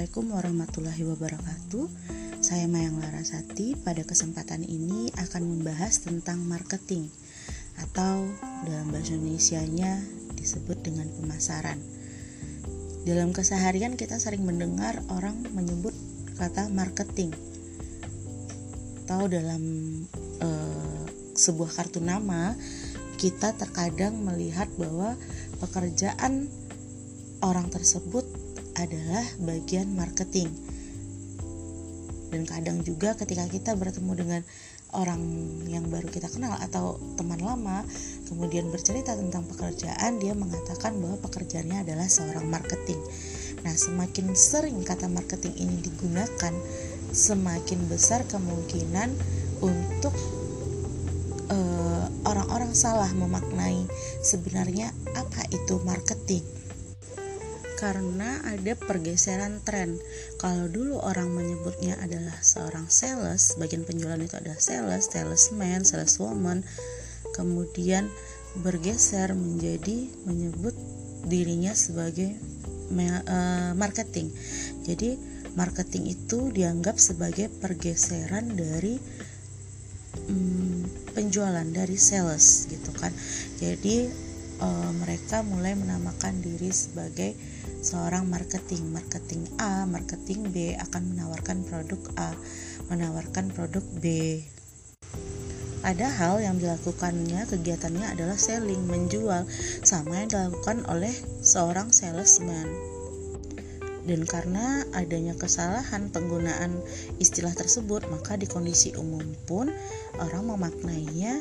Assalamualaikum warahmatullahi wabarakatuh. Saya Mayang Larasati. Pada kesempatan ini akan membahas tentang marketing atau dalam bahasa Indonesia-nya disebut dengan pemasaran. Dalam keseharian kita sering mendengar orang menyebut kata marketing. Atau dalam uh, sebuah kartu nama kita terkadang melihat bahwa pekerjaan orang tersebut adalah bagian marketing. Dan kadang juga ketika kita bertemu dengan orang yang baru kita kenal atau teman lama, kemudian bercerita tentang pekerjaan, dia mengatakan bahwa pekerjaannya adalah seorang marketing. Nah, semakin sering kata marketing ini digunakan, semakin besar kemungkinan untuk eh, orang-orang uh, salah memaknai sebenarnya apa itu marketing karena ada pergeseran tren. Kalau dulu orang menyebutnya adalah seorang sales, bagian penjualan itu adalah sales, salesman, saleswoman, kemudian bergeser menjadi menyebut dirinya sebagai eh, marketing. Jadi marketing itu dianggap sebagai pergeseran dari um, penjualan dari sales gitu kan. Jadi uh, mereka mulai menamakan diri sebagai seorang marketing. Marketing A, marketing B akan menawarkan produk A, menawarkan produk B. Padahal yang dilakukannya kegiatannya adalah selling, menjual, sama yang dilakukan oleh seorang salesman. Dan karena adanya kesalahan penggunaan istilah tersebut, maka di kondisi umum pun orang memaknainya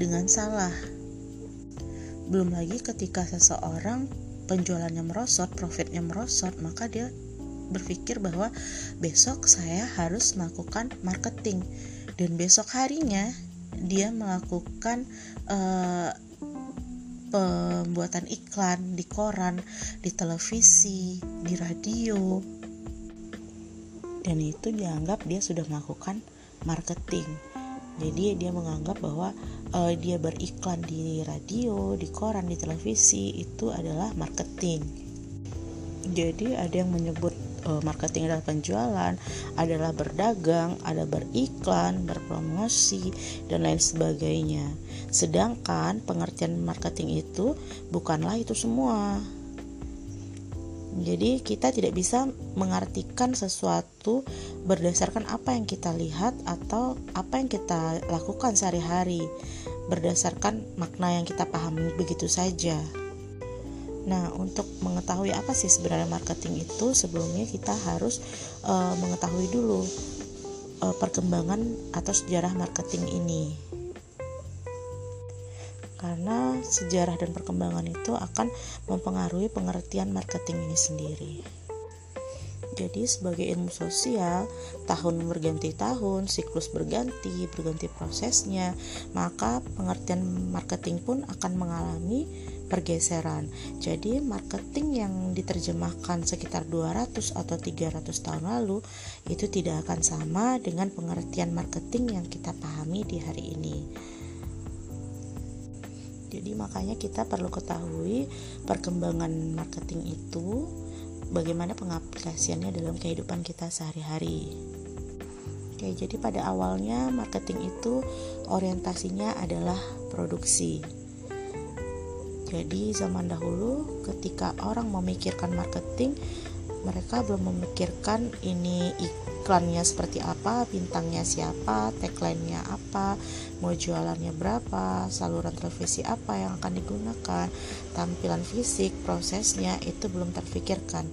dengan salah. Belum lagi ketika seseorang penjualannya merosot, profitnya merosot, maka dia berpikir bahwa besok saya harus melakukan marketing dan besok harinya dia melakukan uh, pembuatan iklan di koran, di televisi, di radio. Dan itu dianggap dia sudah melakukan marketing jadi dia menganggap bahwa uh, dia beriklan di radio, di koran, di televisi itu adalah marketing. Jadi ada yang menyebut uh, marketing adalah penjualan, adalah berdagang, ada beriklan, berpromosi dan lain sebagainya. Sedangkan pengertian marketing itu bukanlah itu semua. Jadi kita tidak bisa mengartikan sesuatu berdasarkan apa yang kita lihat atau apa yang kita lakukan sehari-hari berdasarkan makna yang kita pahami begitu saja. Nah, untuk mengetahui apa sih sebenarnya marketing itu, sebelumnya kita harus uh, mengetahui dulu uh, perkembangan atau sejarah marketing ini karena sejarah dan perkembangan itu akan mempengaruhi pengertian marketing ini sendiri. Jadi sebagai ilmu sosial, tahun berganti tahun, siklus berganti, berganti prosesnya, maka pengertian marketing pun akan mengalami pergeseran. Jadi marketing yang diterjemahkan sekitar 200 atau 300 tahun lalu itu tidak akan sama dengan pengertian marketing yang kita pahami di hari ini. Jadi makanya kita perlu ketahui perkembangan marketing itu bagaimana pengaplikasiannya dalam kehidupan kita sehari-hari. Oke, jadi pada awalnya marketing itu orientasinya adalah produksi. Jadi zaman dahulu ketika orang memikirkan marketing, mereka belum memikirkan ini iklannya seperti apa, bintangnya siapa, tagline-nya apa, mau jualannya berapa, saluran televisi apa yang akan digunakan, tampilan fisik, prosesnya itu belum terfikirkan.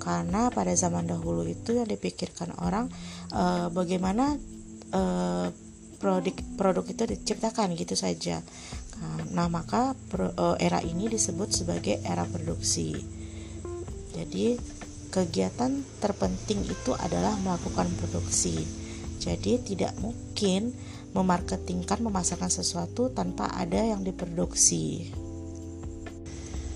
Karena pada zaman dahulu itu yang dipikirkan orang e, bagaimana e, produk produk itu diciptakan gitu saja. Nah, maka pro, e, era ini disebut sebagai era produksi. Jadi kegiatan terpenting itu adalah melakukan produksi. Jadi tidak mungkin memarketingkan memasarkan sesuatu tanpa ada yang diproduksi.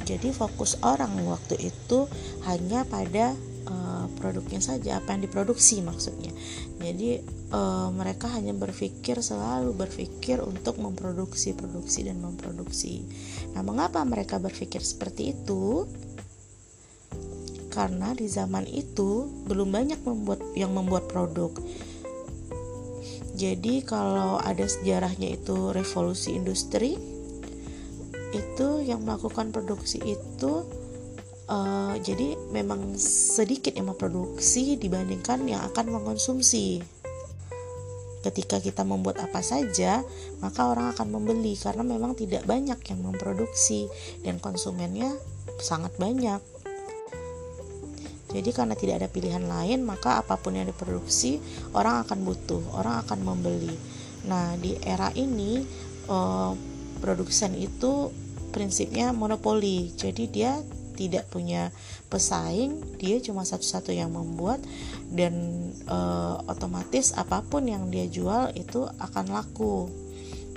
Jadi fokus orang waktu itu hanya pada uh, produknya saja, apa yang diproduksi maksudnya. Jadi uh, mereka hanya berpikir selalu berpikir untuk memproduksi, produksi dan memproduksi. Nah, mengapa mereka berpikir seperti itu? Karena di zaman itu belum banyak membuat yang membuat produk jadi kalau ada sejarahnya itu revolusi industri itu yang melakukan produksi itu uh, jadi memang sedikit yang memproduksi dibandingkan yang akan mengonsumsi ketika kita membuat apa saja, maka orang akan membeli karena memang tidak banyak yang memproduksi dan konsumennya sangat banyak. Jadi karena tidak ada pilihan lain, maka apa pun yang diproduksi orang akan butuh, orang akan membeli. Nah, di era ini eh, produsen itu prinsipnya monopoli. Jadi dia tidak punya pesaing, dia cuma satu-satu yang membuat dan e, otomatis apa pun yang dia jual itu akan laku.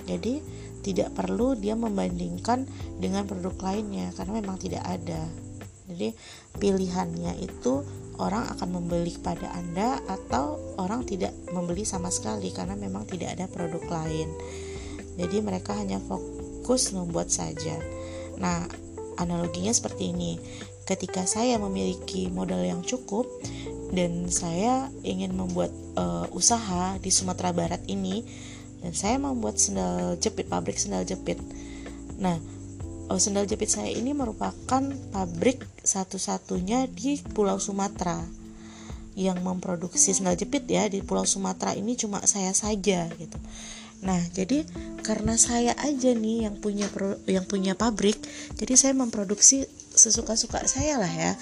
Jadi tidak perlu dia membandingkan dengan produk lainnya karena memang tidak ada. Jadi pilihannya itu orang akan membeli pada Anda atau orang tidak membeli sama sekali karena memang tidak ada produk lain. Jadi mereka hanya fokus membuat saja. Nah, Analoginya seperti ini. Ketika saya memiliki modal yang cukup dan saya ingin membuat uh, usaha di Sumatera Barat ini dan saya membuat sendal jepit, pabrik sendal jepit. Nah, uh, sendal jepit saya ini merupakan pabrik satu-satunya di Pulau Sumatera yang memproduksi sendal jepit ya di Pulau Sumatera ini cuma saya saja gitu. Nah, jadi karena saya aja nih yang punya pro, yang punya pabrik, jadi saya memproduksi sesuka-suka saya lah ya.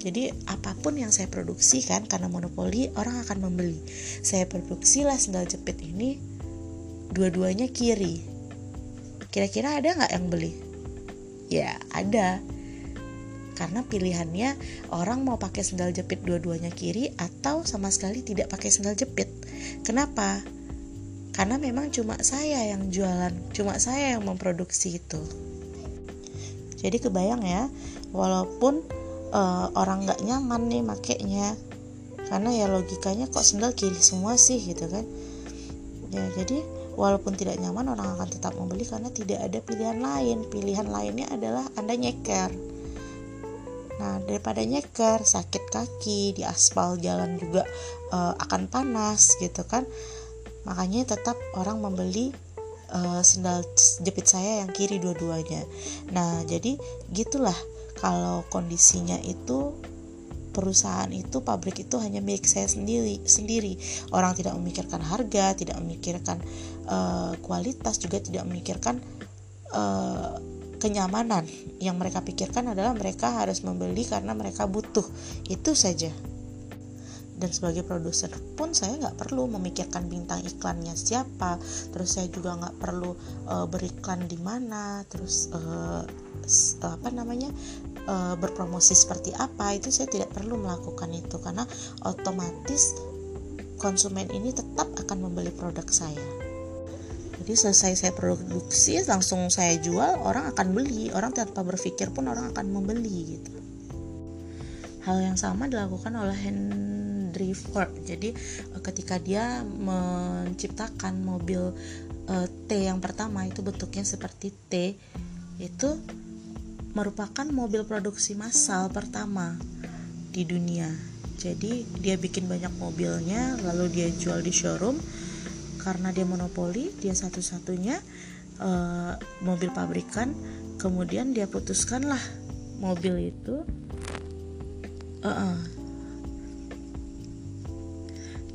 Jadi apa pun yang saya produksi kan karena monopoli orang akan membeli. Saya produksi lah sendal jepit ini dua-duanya kiri. Kira-kira ada nggak yang beli? Ya ada. Karena pilihannya orang mau pakai sendal jepit dua-duanya kiri atau sama sekali tidak pakai sendal jepit. Kenapa? karena memang cuma saya yang jualan cuma saya yang memproduksi itu jadi kebayang ya walaupun uh, orang nggak nyaman nih makainya karena ya logikanya kok sendal kiri semua sih gitu kan ya jadi walaupun tidak nyaman orang akan tetap membeli karena tidak ada pilihan lain. Pilihan lainnya adalah anda nyeker. Nah, daripada nyeker, sakit kaki di aspal jalan juga uh, akan panas gitu kan. Makanya tetap orang membeli uh, sendal jepit saya yang kiri dua-duanya. Nah jadi gitulah. Kalau kondisinya itu perusahaan itu pabrik itu hanya milik saya sendiri sendiri. Orang tidak memikirkan harga tidak memikirkan uh, kualitas juga tidak memikirkan uh, kenyamanan. Yang mereka pikirkan adalah mereka harus membeli karena mereka butuh. Itu saja. Dan sebagai produser pun saya nggak perlu memikirkan bintang iklannya siapa. Terus saya juga nggak perlu uh, beriklan di mana. Terus uh, apa namanya uh, berpromosi seperti apa. Itu saya tidak perlu melakukan itu. Karena otomatis konsumen ini tetap akan membeli produk saya jadi selesai saya produksi langsung saya jual orang akan beli orang tanpa berpikir pun orang akan membeli gitu hal yang sama dilakukan oleh Henry Ford. Jadi uh, ketika dia menciptakan mobil uh, T yang pertama itu bentuknya seperti T itu merupakan mobil produksi massal pertama di dunia. Jadi dia bikin banyak mobilnya lalu dia jual di showroom karena dia monopoli, dia satu-satunya uh, mobil pabrikan. Kemudian dia putuskanlah mobil itu uh -uh,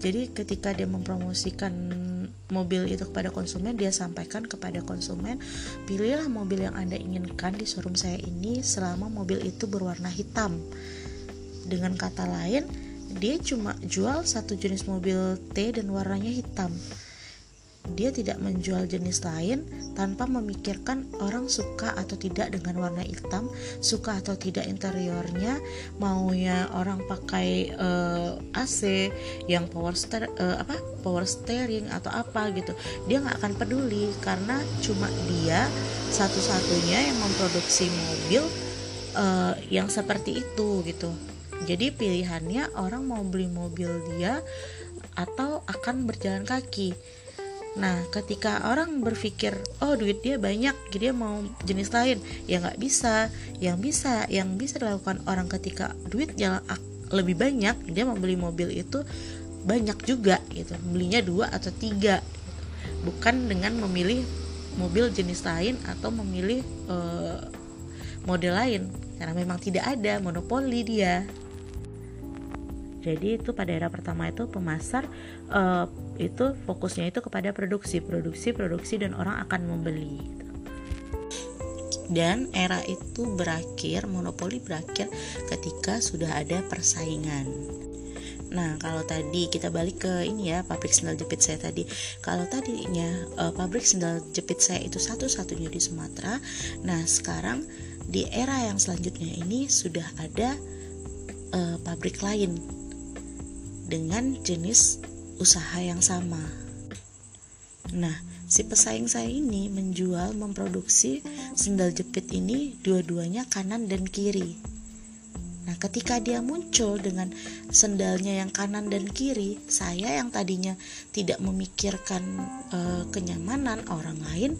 jadi ketika dia mempromosikan mobil itu kepada konsumen, dia sampaikan kepada konsumen, pilihlah mobil yang Anda inginkan di showroom saya ini selama mobil itu berwarna hitam. Dengan kata lain, dia cuma jual satu jenis mobil T dan warnanya hitam dia tidak menjual jenis lain tanpa memikirkan orang suka atau tidak dengan warna hitam, suka atau tidak interiornya, maunya orang pakai uh, eh, AC yang power steer, uh, apa power steering atau apa gitu. Dia nggak akan peduli karena cuma dia satu-satunya yang memproduksi mobil uh, yang seperti itu gitu. Jadi pilihannya orang mau beli mobil dia atau akan berjalan kaki Nah, ketika orang berpikir, oh duit dia banyak, jadi dia mau jenis lain, ya nggak bisa. Yang bisa, yang bisa dilakukan orang ketika duitnya lebih banyak, dia mau beli mobil itu banyak juga gitu, belinya dua atau tiga, gitu. bukan dengan memilih mobil jenis lain atau memilih uh, model lain, karena memang tidak ada monopoli dia. Jadi itu pada era pertama itu pemasar uh, itu fokusnya itu kepada produksi, produksi, produksi dan orang akan membeli. Dan era itu berakhir, monopoli berakhir ketika sudah ada persaingan. Nah, kalau tadi kita balik ke ini ya, pabrik sendal jepit saya tadi. Kalau tadinya uh, pabrik sendal jepit saya itu satu-satunya di Sumatera. Nah, sekarang di era yang selanjutnya ini sudah ada uh, pabrik lain dengan jenis usaha yang sama. Nah, si pesaing saya ini menjual, memproduksi sendal jepit ini dua-duanya kanan dan kiri. Nah, ketika dia muncul dengan sendalnya yang kanan dan kiri, saya yang tadinya tidak memikirkan e, kenyamanan orang lain,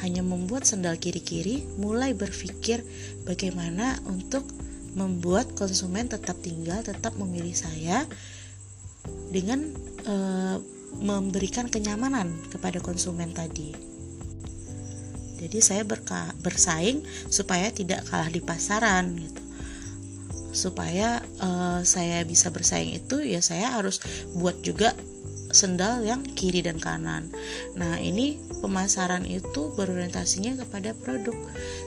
hanya membuat sendal kiri-kiri, mulai berpikir bagaimana untuk membuat konsumen tetap tinggal, tetap memilih saya, dengan e, memberikan kenyamanan kepada konsumen tadi. Jadi saya berka, bersaing supaya tidak kalah di pasaran gitu. Supaya e, saya bisa bersaing itu ya saya harus buat juga sendal yang kiri dan kanan. Nah, ini pemasaran itu berorientasinya kepada produk.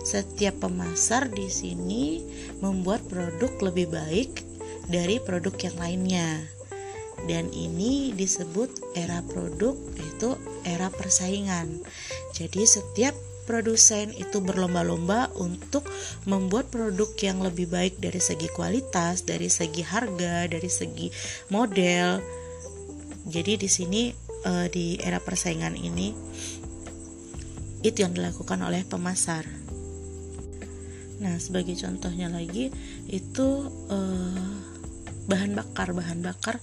Setiap pemasar di sini membuat produk lebih baik dari produk yang lainnya dan ini disebut era produk yaitu era persaingan. Jadi setiap produsen itu berlomba-lomba untuk membuat produk yang lebih baik dari segi kualitas, dari segi harga, dari segi model. Jadi di sini uh, di era persaingan ini itu yang dilakukan oleh pemasar. Nah, sebagai contohnya lagi itu uh, bahan bakar bahan bakar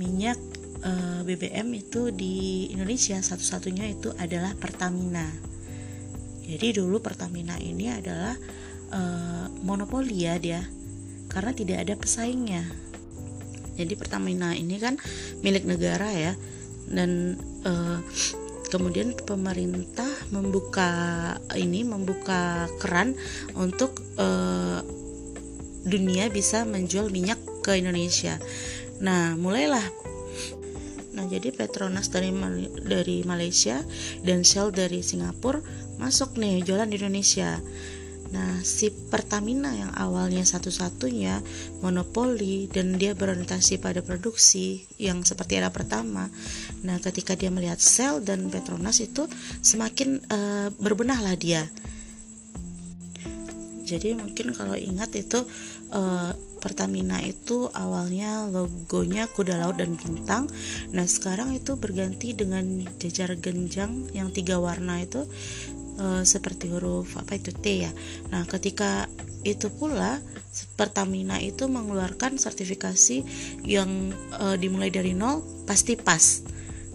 minyak e, eh, BBM itu di Indonesia. Satu-satunya itu adalah Pertamina. Jadi dulu Pertamina ini adalah e, monopoli ya dia karena tidak ada pesaingnya. Jadi Pertamina ini kan milik negara ya dan e, kemudian pemerintah membuka ini membuka keran untuk e, dunia bisa menjual minyak ke Indonesia. Nah, mulailah Nah, jadi Petronas dari dari Malaysia dan Shell dari Singapura masuk nih jualan di Indonesia. Nah, si Pertamina yang awalnya satu-satunya monopoli dan dia berorientasi pada produksi yang seperti era pertama. Nah, ketika dia melihat Shell dan Petronas itu semakin uh, berbenahlah dia. Jadi mungkin kalau ingat itu uh, Pertamina itu awalnya logonya kuda laut dan bintang. Nah sekarang itu berganti dengan jajar genjang yang tiga warna itu e, seperti huruf apa itu T ya. Nah ketika itu pula Pertamina itu mengeluarkan sertifikasi yang e, dimulai dari nol pasti pas.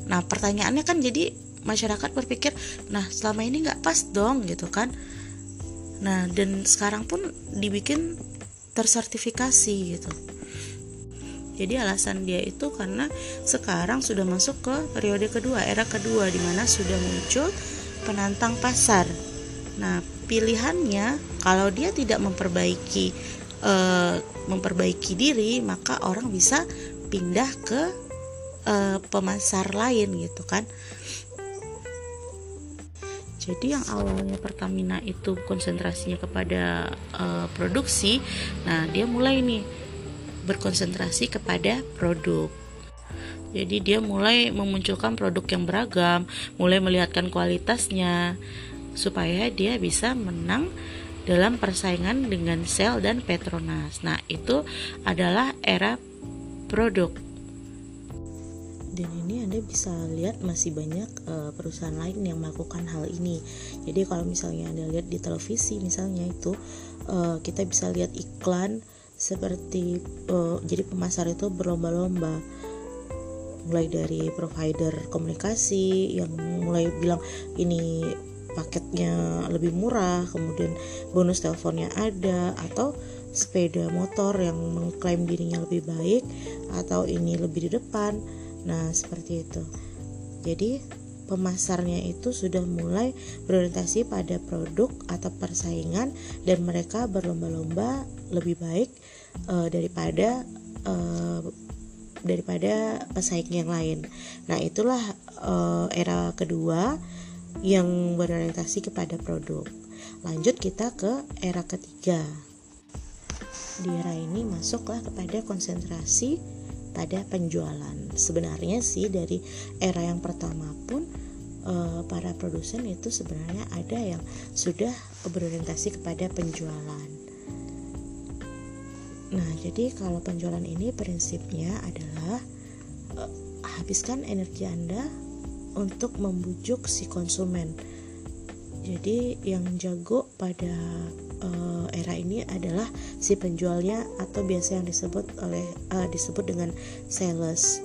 Nah pertanyaannya kan jadi masyarakat berpikir, nah selama ini nggak pas dong gitu kan. Nah dan sekarang pun dibikin tersertifikasi gitu. Jadi alasan dia itu karena sekarang sudah masuk ke periode kedua era kedua di mana sudah muncul penantang pasar. Nah pilihannya kalau dia tidak memperbaiki uh, memperbaiki diri maka orang bisa pindah ke uh, pemasar lain gitu kan jadi yang awalnya Pertamina itu konsentrasinya kepada uh, produksi, nah dia mulai nih berkonsentrasi kepada produk. Jadi dia mulai memunculkan produk yang beragam, mulai melihatkan kualitasnya supaya dia bisa menang dalam persaingan dengan Shell dan Petronas. Nah, itu adalah era produk dan ini Anda bisa lihat masih banyak uh, perusahaan lain yang melakukan hal ini. Jadi kalau misalnya Anda lihat di televisi misalnya itu uh, kita bisa lihat iklan seperti uh, jadi pemasar itu berlomba-lomba mulai dari provider komunikasi yang mulai bilang ini paketnya lebih murah kemudian bonus teleponnya ada atau sepeda motor yang mengklaim dirinya lebih baik atau ini lebih di depan nah seperti itu jadi pemasarnya itu sudah mulai berorientasi pada produk atau persaingan dan mereka berlomba-lomba lebih baik uh, daripada uh, daripada pesaing yang lain. Nah, itulah uh, era kedua yang berorientasi kepada produk. Lanjut kita ke era ketiga. Di era ini masuklah kepada konsentrasi pada penjualan. Sebenarnya sih dari era yang pertama pun uh, para produsen itu sebenarnya ada yang sudah berorientasi kepada penjualan. Nah, jadi kalau penjualan ini prinsipnya adalah uh, habiskan energi Anda untuk membujuk si konsumen. Jadi yang jago pada uh, era ini adalah si penjualnya atau biasa yang disebut oleh uh, disebut dengan sales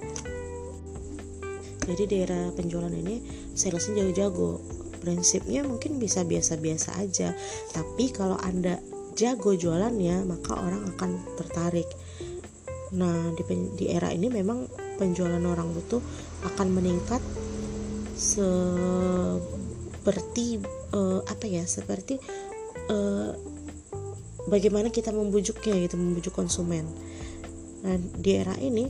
jadi di era penjualan ini salesnya jago-jago. Prinsipnya mungkin bisa biasa-biasa aja. Tapi kalau anda jago jualannya maka orang akan tertarik. Nah di, di era ini memang penjualan orang itu akan meningkat seperti uh, apa ya seperti uh, bagaimana kita membujuknya gitu membujuk konsumen nah di era ini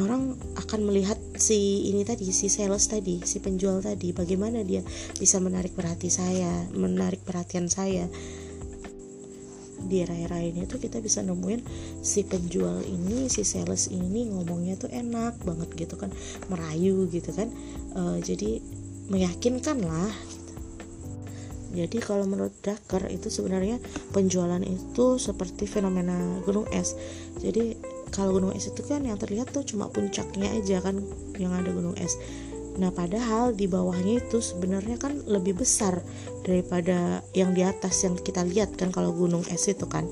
orang akan melihat si ini tadi si sales tadi si penjual tadi bagaimana dia bisa menarik perhati saya menarik perhatian saya di era-era ini tuh kita bisa nemuin si penjual ini si sales ini ngomongnya tuh enak banget gitu kan merayu gitu kan uh, jadi meyakinkan lah. Jadi kalau menurut Dakar itu sebenarnya penjualan itu seperti fenomena gunung es. Jadi kalau gunung es itu kan yang terlihat tuh cuma puncaknya aja kan yang ada gunung es. Nah padahal di bawahnya itu sebenarnya kan lebih besar daripada yang di atas yang kita lihat kan kalau gunung es itu kan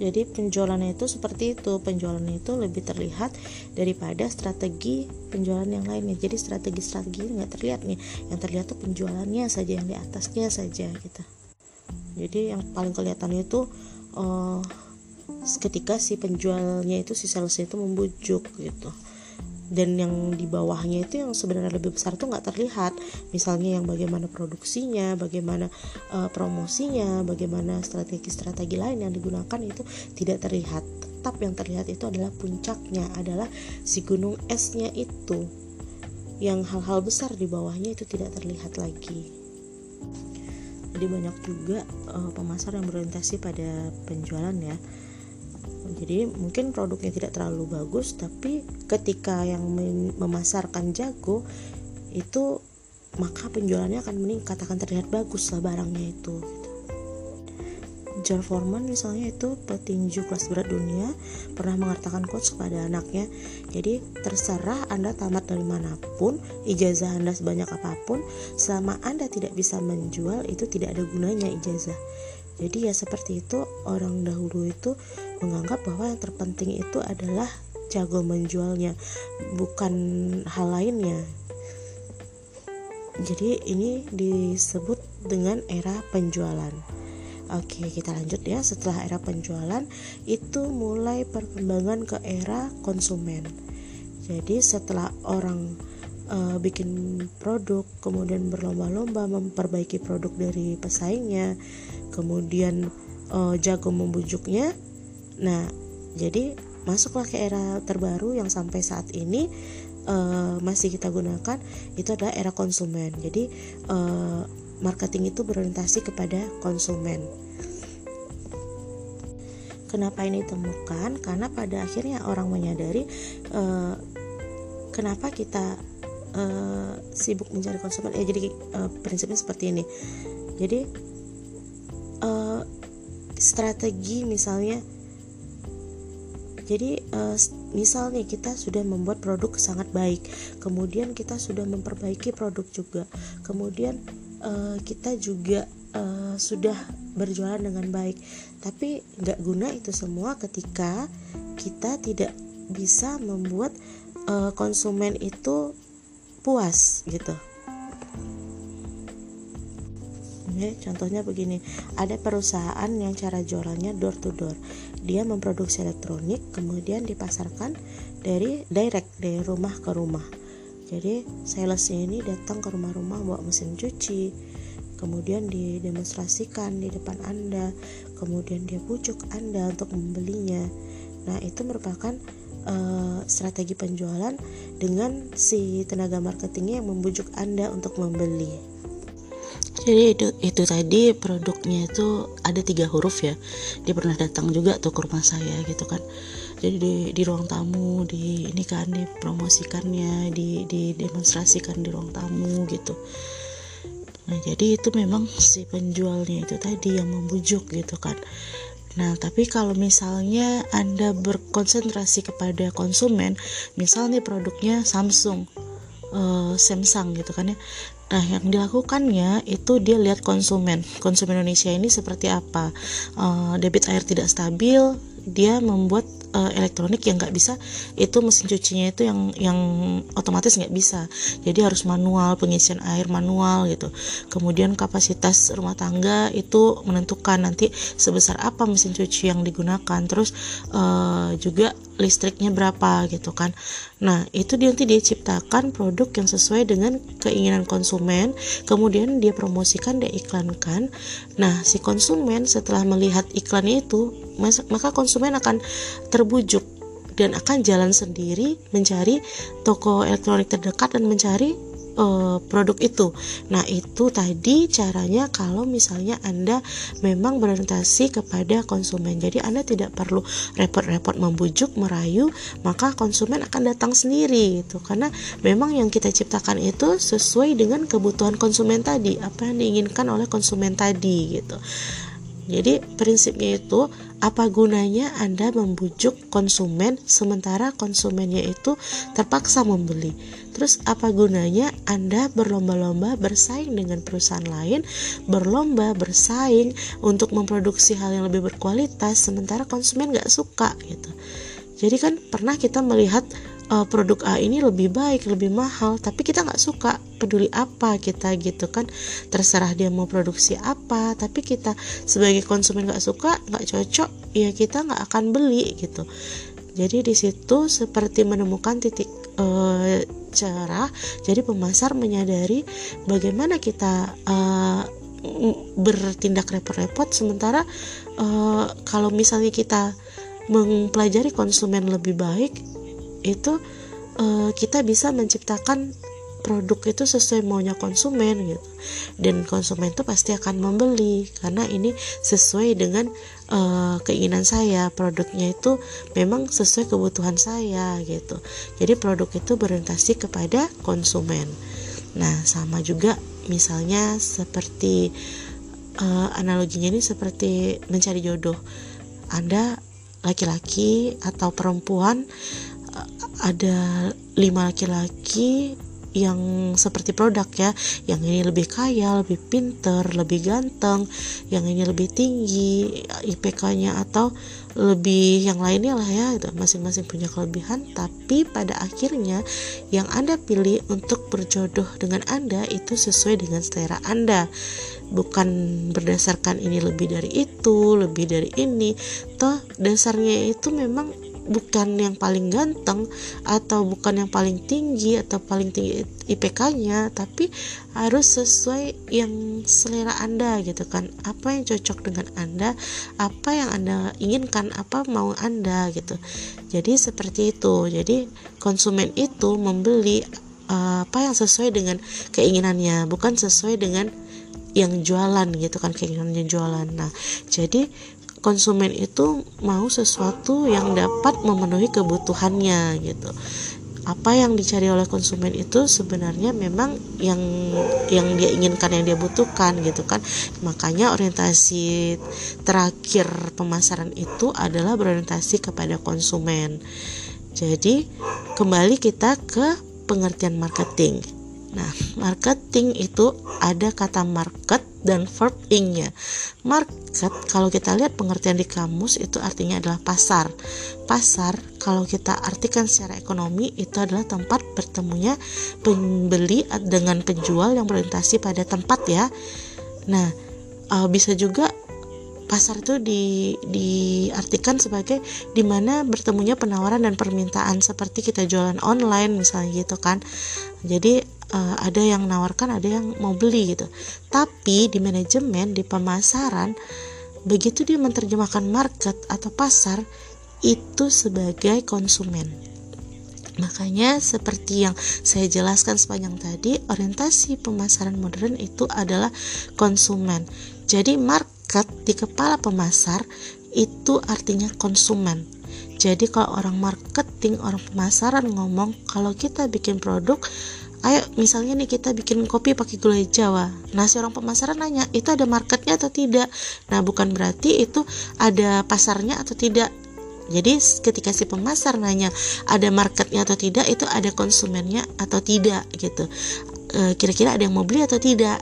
jadi penjualannya itu seperti itu. Penjualannya itu lebih terlihat daripada strategi penjualan yang lainnya. Jadi strategi-strategi nggak terlihat nih. Yang terlihat tuh penjualannya saja yang di atasnya saja gitu. Jadi yang paling kelihatan itu uh, ketika si penjualnya itu si salesnya itu membujuk gitu dan yang di bawahnya itu yang sebenarnya lebih besar tuh nggak terlihat. Misalnya yang bagaimana produksinya bagaimana uh, promosinya bagaimana strategi-strategi lain yang digunakan itu tidak terlihat. Tetap yang terlihat itu adalah puncaknya adalah si gunung esnya itu. Yang hal-hal besar di bawahnya itu tidak terlihat lagi. Jadi banyak juga uh, pemasar yang berorientasi pada penjualan ya jadi mungkin produknya tidak terlalu bagus tapi ketika yang memasarkan jago itu maka penjualannya akan meningkat akan terlihat bagus lah barangnya itu Jar Foreman misalnya itu petinju kelas berat dunia pernah mengatakan quotes kepada anaknya jadi terserah anda tamat dari mana pun ijazah anda sebanyak apa pun selama anda tidak bisa menjual itu tidak ada gunanya ijazah jadi ya seperti itu orang dahulu itu menganggap bahwa yang terpenting itu adalah jago menjualnya bukan hal lainnya jadi ini disebut dengan era penjualan Oke, kita lanjut ya. Setelah era penjualan, itu mulai perkembangan ke era konsumen. Jadi, setelah orang uh, bikin produk, kemudian berlomba-lomba memperbaiki produk dari pesaingnya, kemudian uh, jago membujuknya. Nah, jadi masuklah ke era terbaru yang sampai saat ini uh, masih kita gunakan itu adalah era konsumen. Jadi uh, marketing itu berorientasi kepada konsumen. Kenapa ini ditemukan? Karena pada akhirnya orang menyadari uh, kenapa kita uh, sibuk mencari konsumen. Ya jadi uh, prinsipnya seperti ini. Jadi uh, strategi misalnya jadi uh, misal nih kita sudah membuat produk sangat baik kemudian kita sudah memperbaiki produk juga kemudian uh, kita juga uh, sudah berjualan dengan baik tapi nggak guna itu semua ketika kita tidak bisa membuat uh, konsumen itu puas gitu contohnya begini, ada perusahaan yang cara jualannya door to door. Dia memproduksi elektronik, kemudian dipasarkan dari direct dari rumah ke rumah. Jadi salesnya ini datang ke rumah-rumah bawa mesin cuci, kemudian didemonstrasikan di depan Anda, kemudian dia pucuk Anda untuk membelinya. Nah, itu merupakan uh, strategi penjualan dengan si tenaga marketingnya yang membujuk Anda untuk membeli. Jadi itu itu tadi produknya itu ada tiga huruf ya. Dia pernah datang juga tuh ke rumah saya gitu kan. Jadi di, di ruang tamu di ini kan dipromosikannya di, di demonstrasikan di ruang tamu gitu. Nah jadi itu memang si penjualnya itu tadi yang membujuk gitu kan Nah, tapi kalau misalnya Anda berkonsentrasi kepada konsumen, misalnya produknya Samsung, uh, Samsung gitu kan ya. Nah, yang dilakukannya itu dia lihat konsumen. Konsumen Indonesia ini seperti apa? Uh, debit air tidak stabil, dia membuat uh, elektronik yang nggak bisa itu mesin cucinya itu yang yang otomatis nggak bisa. Jadi harus manual pengisian air manual gitu. Kemudian kapasitas rumah tangga itu menentukan nanti sebesar apa mesin cuci yang digunakan. Terus uh, juga listriknya berapa gitu kan. Nah itu dia nanti dia ciptakan produk yang sesuai dengan keinginan konsumen kemudian dia promosikan dia iklankan. Nah si konsumen setelah melihat iklan itu maka konsumen akan terbujuk dan akan jalan sendiri mencari toko elektronik terdekat dan mencari uh, produk itu. Nah, itu tadi caranya kalau misalnya Anda memang berorientasi kepada konsumen. Jadi Anda tidak perlu repot-repot membujuk, merayu, maka konsumen akan datang sendiri itu karena memang yang kita ciptakan itu sesuai dengan kebutuhan konsumen tadi, apa yang diinginkan oleh konsumen tadi gitu. Jadi prinsipnya itu apa gunanya Anda membujuk konsumen sementara konsumennya itu terpaksa membeli. Terus apa gunanya Anda berlomba-lomba bersaing dengan perusahaan lain, berlomba bersaing untuk memproduksi hal yang lebih berkualitas sementara konsumen nggak suka gitu. Jadi kan pernah kita melihat uh, produk A ini lebih baik, lebih mahal, tapi kita nggak suka, peduli apa kita gitu kan, terserah dia mau produksi apa, tapi kita sebagai konsumen nggak suka, nggak cocok, ya kita nggak akan beli gitu. Jadi di situ seperti menemukan titik uh, cerah, jadi pemasar menyadari bagaimana kita uh, bertindak repot-repot, sementara uh, kalau misalnya kita mempelajari konsumen lebih baik itu uh, kita bisa menciptakan produk itu sesuai maunya konsumen gitu. Dan konsumen itu pasti akan membeli karena ini sesuai dengan uh, keinginan saya. Produknya itu memang sesuai kebutuhan saya gitu. Jadi produk itu berorientasi kepada konsumen. Nah sama juga misalnya seperti uh, analoginya ini seperti mencari jodoh. Anda laki-laki atau perempuan ada lima laki-laki yang seperti produk ya. Yang ini lebih kaya lebih pinter lebih ganteng. Yang ini lebih tinggi IPK-nya atau lebih yang lainnya lah ya itu masing-masing punya kelebihan. Tapi pada akhirnya yang anda pilih untuk berjodoh dengan anda itu sesuai dengan selera anda. Bukan berdasarkan ini lebih dari itu lebih dari ini. Toh dasarnya itu memang bukan yang paling ganteng atau bukan yang paling tinggi atau paling tinggi IPK-nya tapi harus sesuai yang selera Anda gitu kan. Apa yang cocok dengan Anda apa yang Anda inginkan apa mau Anda gitu. Jadi seperti itu. Jadi konsumen itu membeli uh, apa yang sesuai dengan keinginannya bukan sesuai dengan yang jualan gitu kan keinginannya jualan. Nah jadi konsumen itu mau sesuatu yang dapat memenuhi kebutuhannya gitu. Apa yang dicari oleh konsumen itu sebenarnya memang yang yang dia inginkan yang dia butuhkan gitu kan. Makanya orientasi terakhir pemasaran itu adalah berorientasi kepada konsumen. Jadi kembali kita ke pengertian marketing Nah, marketing itu ada kata market dan verb ing-nya. Market kalau kita lihat pengertian di kamus itu artinya adalah pasar. Pasar kalau kita artikan secara ekonomi itu adalah tempat bertemunya pembeli dengan penjual yang berorientasi pada tempat ya. Nah, uh, bisa juga pasar itu di, diartikan sebagai di mana bertemunya penawaran dan permintaan seperti kita jualan online misalnya gitu kan. Jadi uh, ada yang nawarkan ada yang mau beli gitu. Tapi di manajemen di pemasaran begitu dia menerjemahkan market atau pasar itu sebagai konsumen. Makanya seperti yang saya jelaskan sepanjang tadi, orientasi pemasaran modern itu adalah konsumen. Jadi market di kepala pemasar itu artinya konsumen. Jadi kalau orang marketing, orang pemasaran ngomong kalau kita bikin produk Ayo misalnya nih kita bikin kopi pakai gula Jawa. Nah si orang pemasaran nanya itu ada marketnya atau tidak. Nah bukan berarti itu ada pasarnya atau tidak. Jadi ketika si pemasar nanya ada marketnya atau tidak, itu ada konsumennya atau tidak gitu. E, kira-kira ada yang mau beli atau tidak?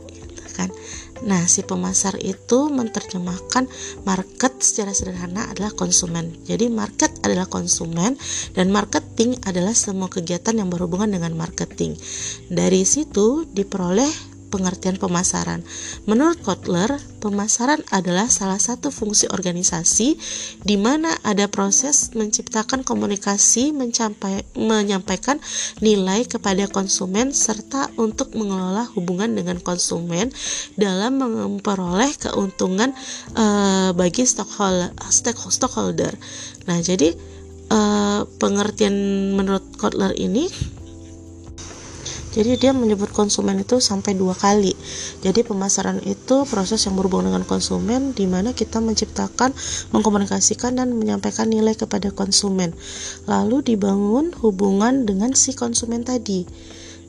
Nah, si pemasar itu menerjemahkan market secara sederhana adalah konsumen. Jadi, market adalah konsumen dan marketing adalah semua kegiatan yang berhubungan dengan marketing. Dari situ diperoleh pengertian pemasaran. Menurut Kotler, pemasaran adalah salah satu fungsi organisasi di mana ada proses menciptakan komunikasi, mencampai, menyampaikan nilai kepada konsumen serta untuk mengelola hubungan dengan konsumen dalam memperoleh keuntungan uh, bagi stockholder, stockholder. Nah, jadi uh, pengertian menurut Kotler ini jadi dia menyebut konsumen itu sampai dua kali. Jadi pemasaran itu proses yang berhubungan dengan konsumen di mana kita menciptakan mengkomunikasikan dan menyampaikan nilai kepada konsumen. Lalu dibangun hubungan dengan si konsumen tadi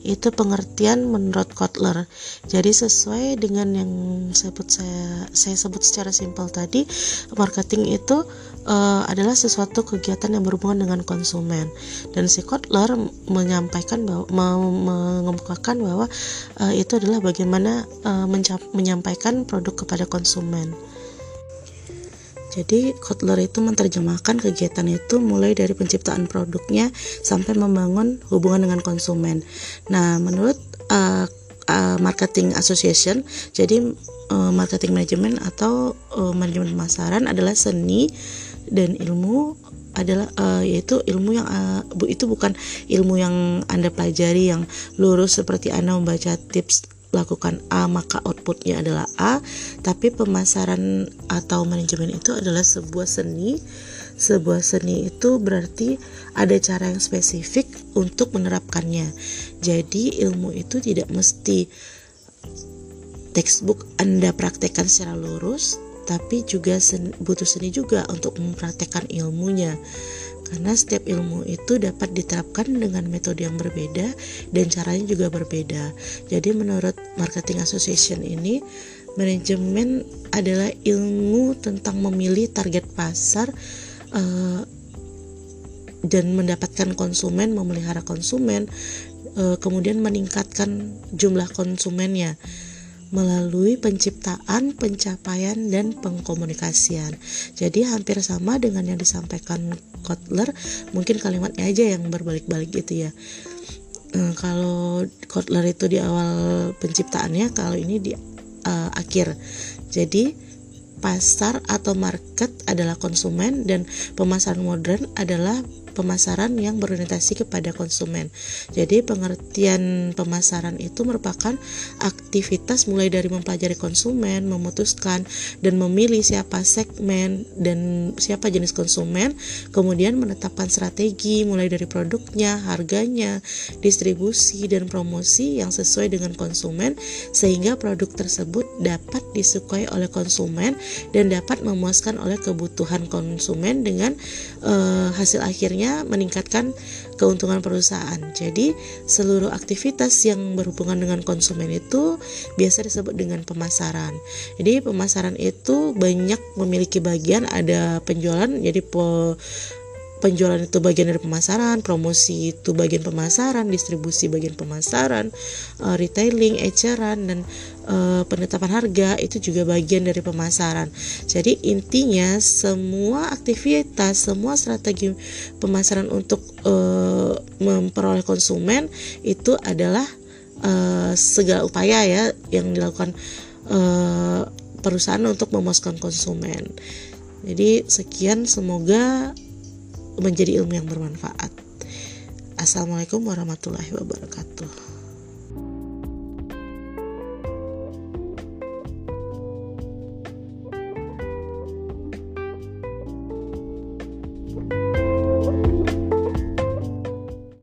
itu pengertian menurut Kotler. Jadi sesuai dengan yang sebut saya saya sebut secara simpel tadi, marketing itu uh, adalah sesuatu kegiatan yang berhubungan dengan konsumen. Dan si Kotler menyampaikan bahwa mengemukakan bahwa uh, itu adalah bagaimana uh, menyampaikan produk kepada konsumen. Jadi Kotler itu menerjemahkan kegiatan itu mulai dari penciptaan produknya sampai membangun hubungan dengan konsumen. Nah, menurut uh, uh, Marketing Association, jadi uh, marketing management atau uh, manajemen pemasaran adalah seni dan ilmu adalah uh, yaitu ilmu yang uh, bu itu bukan ilmu yang anda pelajari yang lurus seperti anda membaca tips lakukan A maka outputnya adalah A. Tapi pemasaran atau manajemen itu adalah sebuah seni. Sebuah seni itu berarti ada cara yang spesifik untuk menerapkannya. Jadi ilmu itu tidak mesti textbook Anda praktekkan secara lurus tapi juga butuh seni juga untuk mempraktekkan ilmunya karena setiap ilmu itu dapat diterapkan dengan metode yang berbeda dan caranya juga berbeda. Jadi menurut Marketing Association ini manajemen adalah ilmu tentang memilih target pasar uh, dan mendapatkan konsumen, memelihara konsumen, uh, kemudian meningkatkan jumlah konsumennya melalui penciptaan, pencapaian, dan pengkomunikasian. Jadi hampir sama dengan yang disampaikan Kotler, mungkin kalimatnya aja yang berbalik-balik gitu ya. Hmm, kalau Kotler itu di awal penciptaannya, kalau ini di uh, akhir. Jadi pasar atau market adalah konsumen dan pemasaran modern adalah pemasaran yang berorientasi kepada konsumen. Jadi pengertian pemasaran itu merupakan aktivitas mulai dari mempelajari konsumen, memutuskan dan memilih siapa segmen dan siapa jenis konsumen, kemudian menetapkan strategi mulai dari produknya, harganya, distribusi dan promosi yang sesuai dengan konsumen sehingga produk tersebut dapat disukai oleh konsumen dan dapat memuaskan oleh kebutuhan konsumen dengan uh, hasil akhirnya meningkatkan keuntungan perusahaan. Jadi, seluruh aktivitas yang berhubungan dengan konsumen itu biasa disebut dengan pemasaran. Jadi, pemasaran itu banyak memiliki bagian ada penjualan, jadi penjualan itu bagian dari pemasaran, promosi itu bagian pemasaran, distribusi bagian pemasaran, uh, retailing, eceran dan uh, penetapan harga itu juga bagian dari pemasaran. Jadi intinya semua aktivitas, semua strategi pemasaran untuk uh, memperoleh konsumen itu adalah uh, segala upaya ya yang dilakukan uh, perusahaan untuk memuaskan konsumen. Jadi sekian semoga menjadi ilmu yang bermanfaat. Assalamualaikum warahmatullahi wabarakatuh.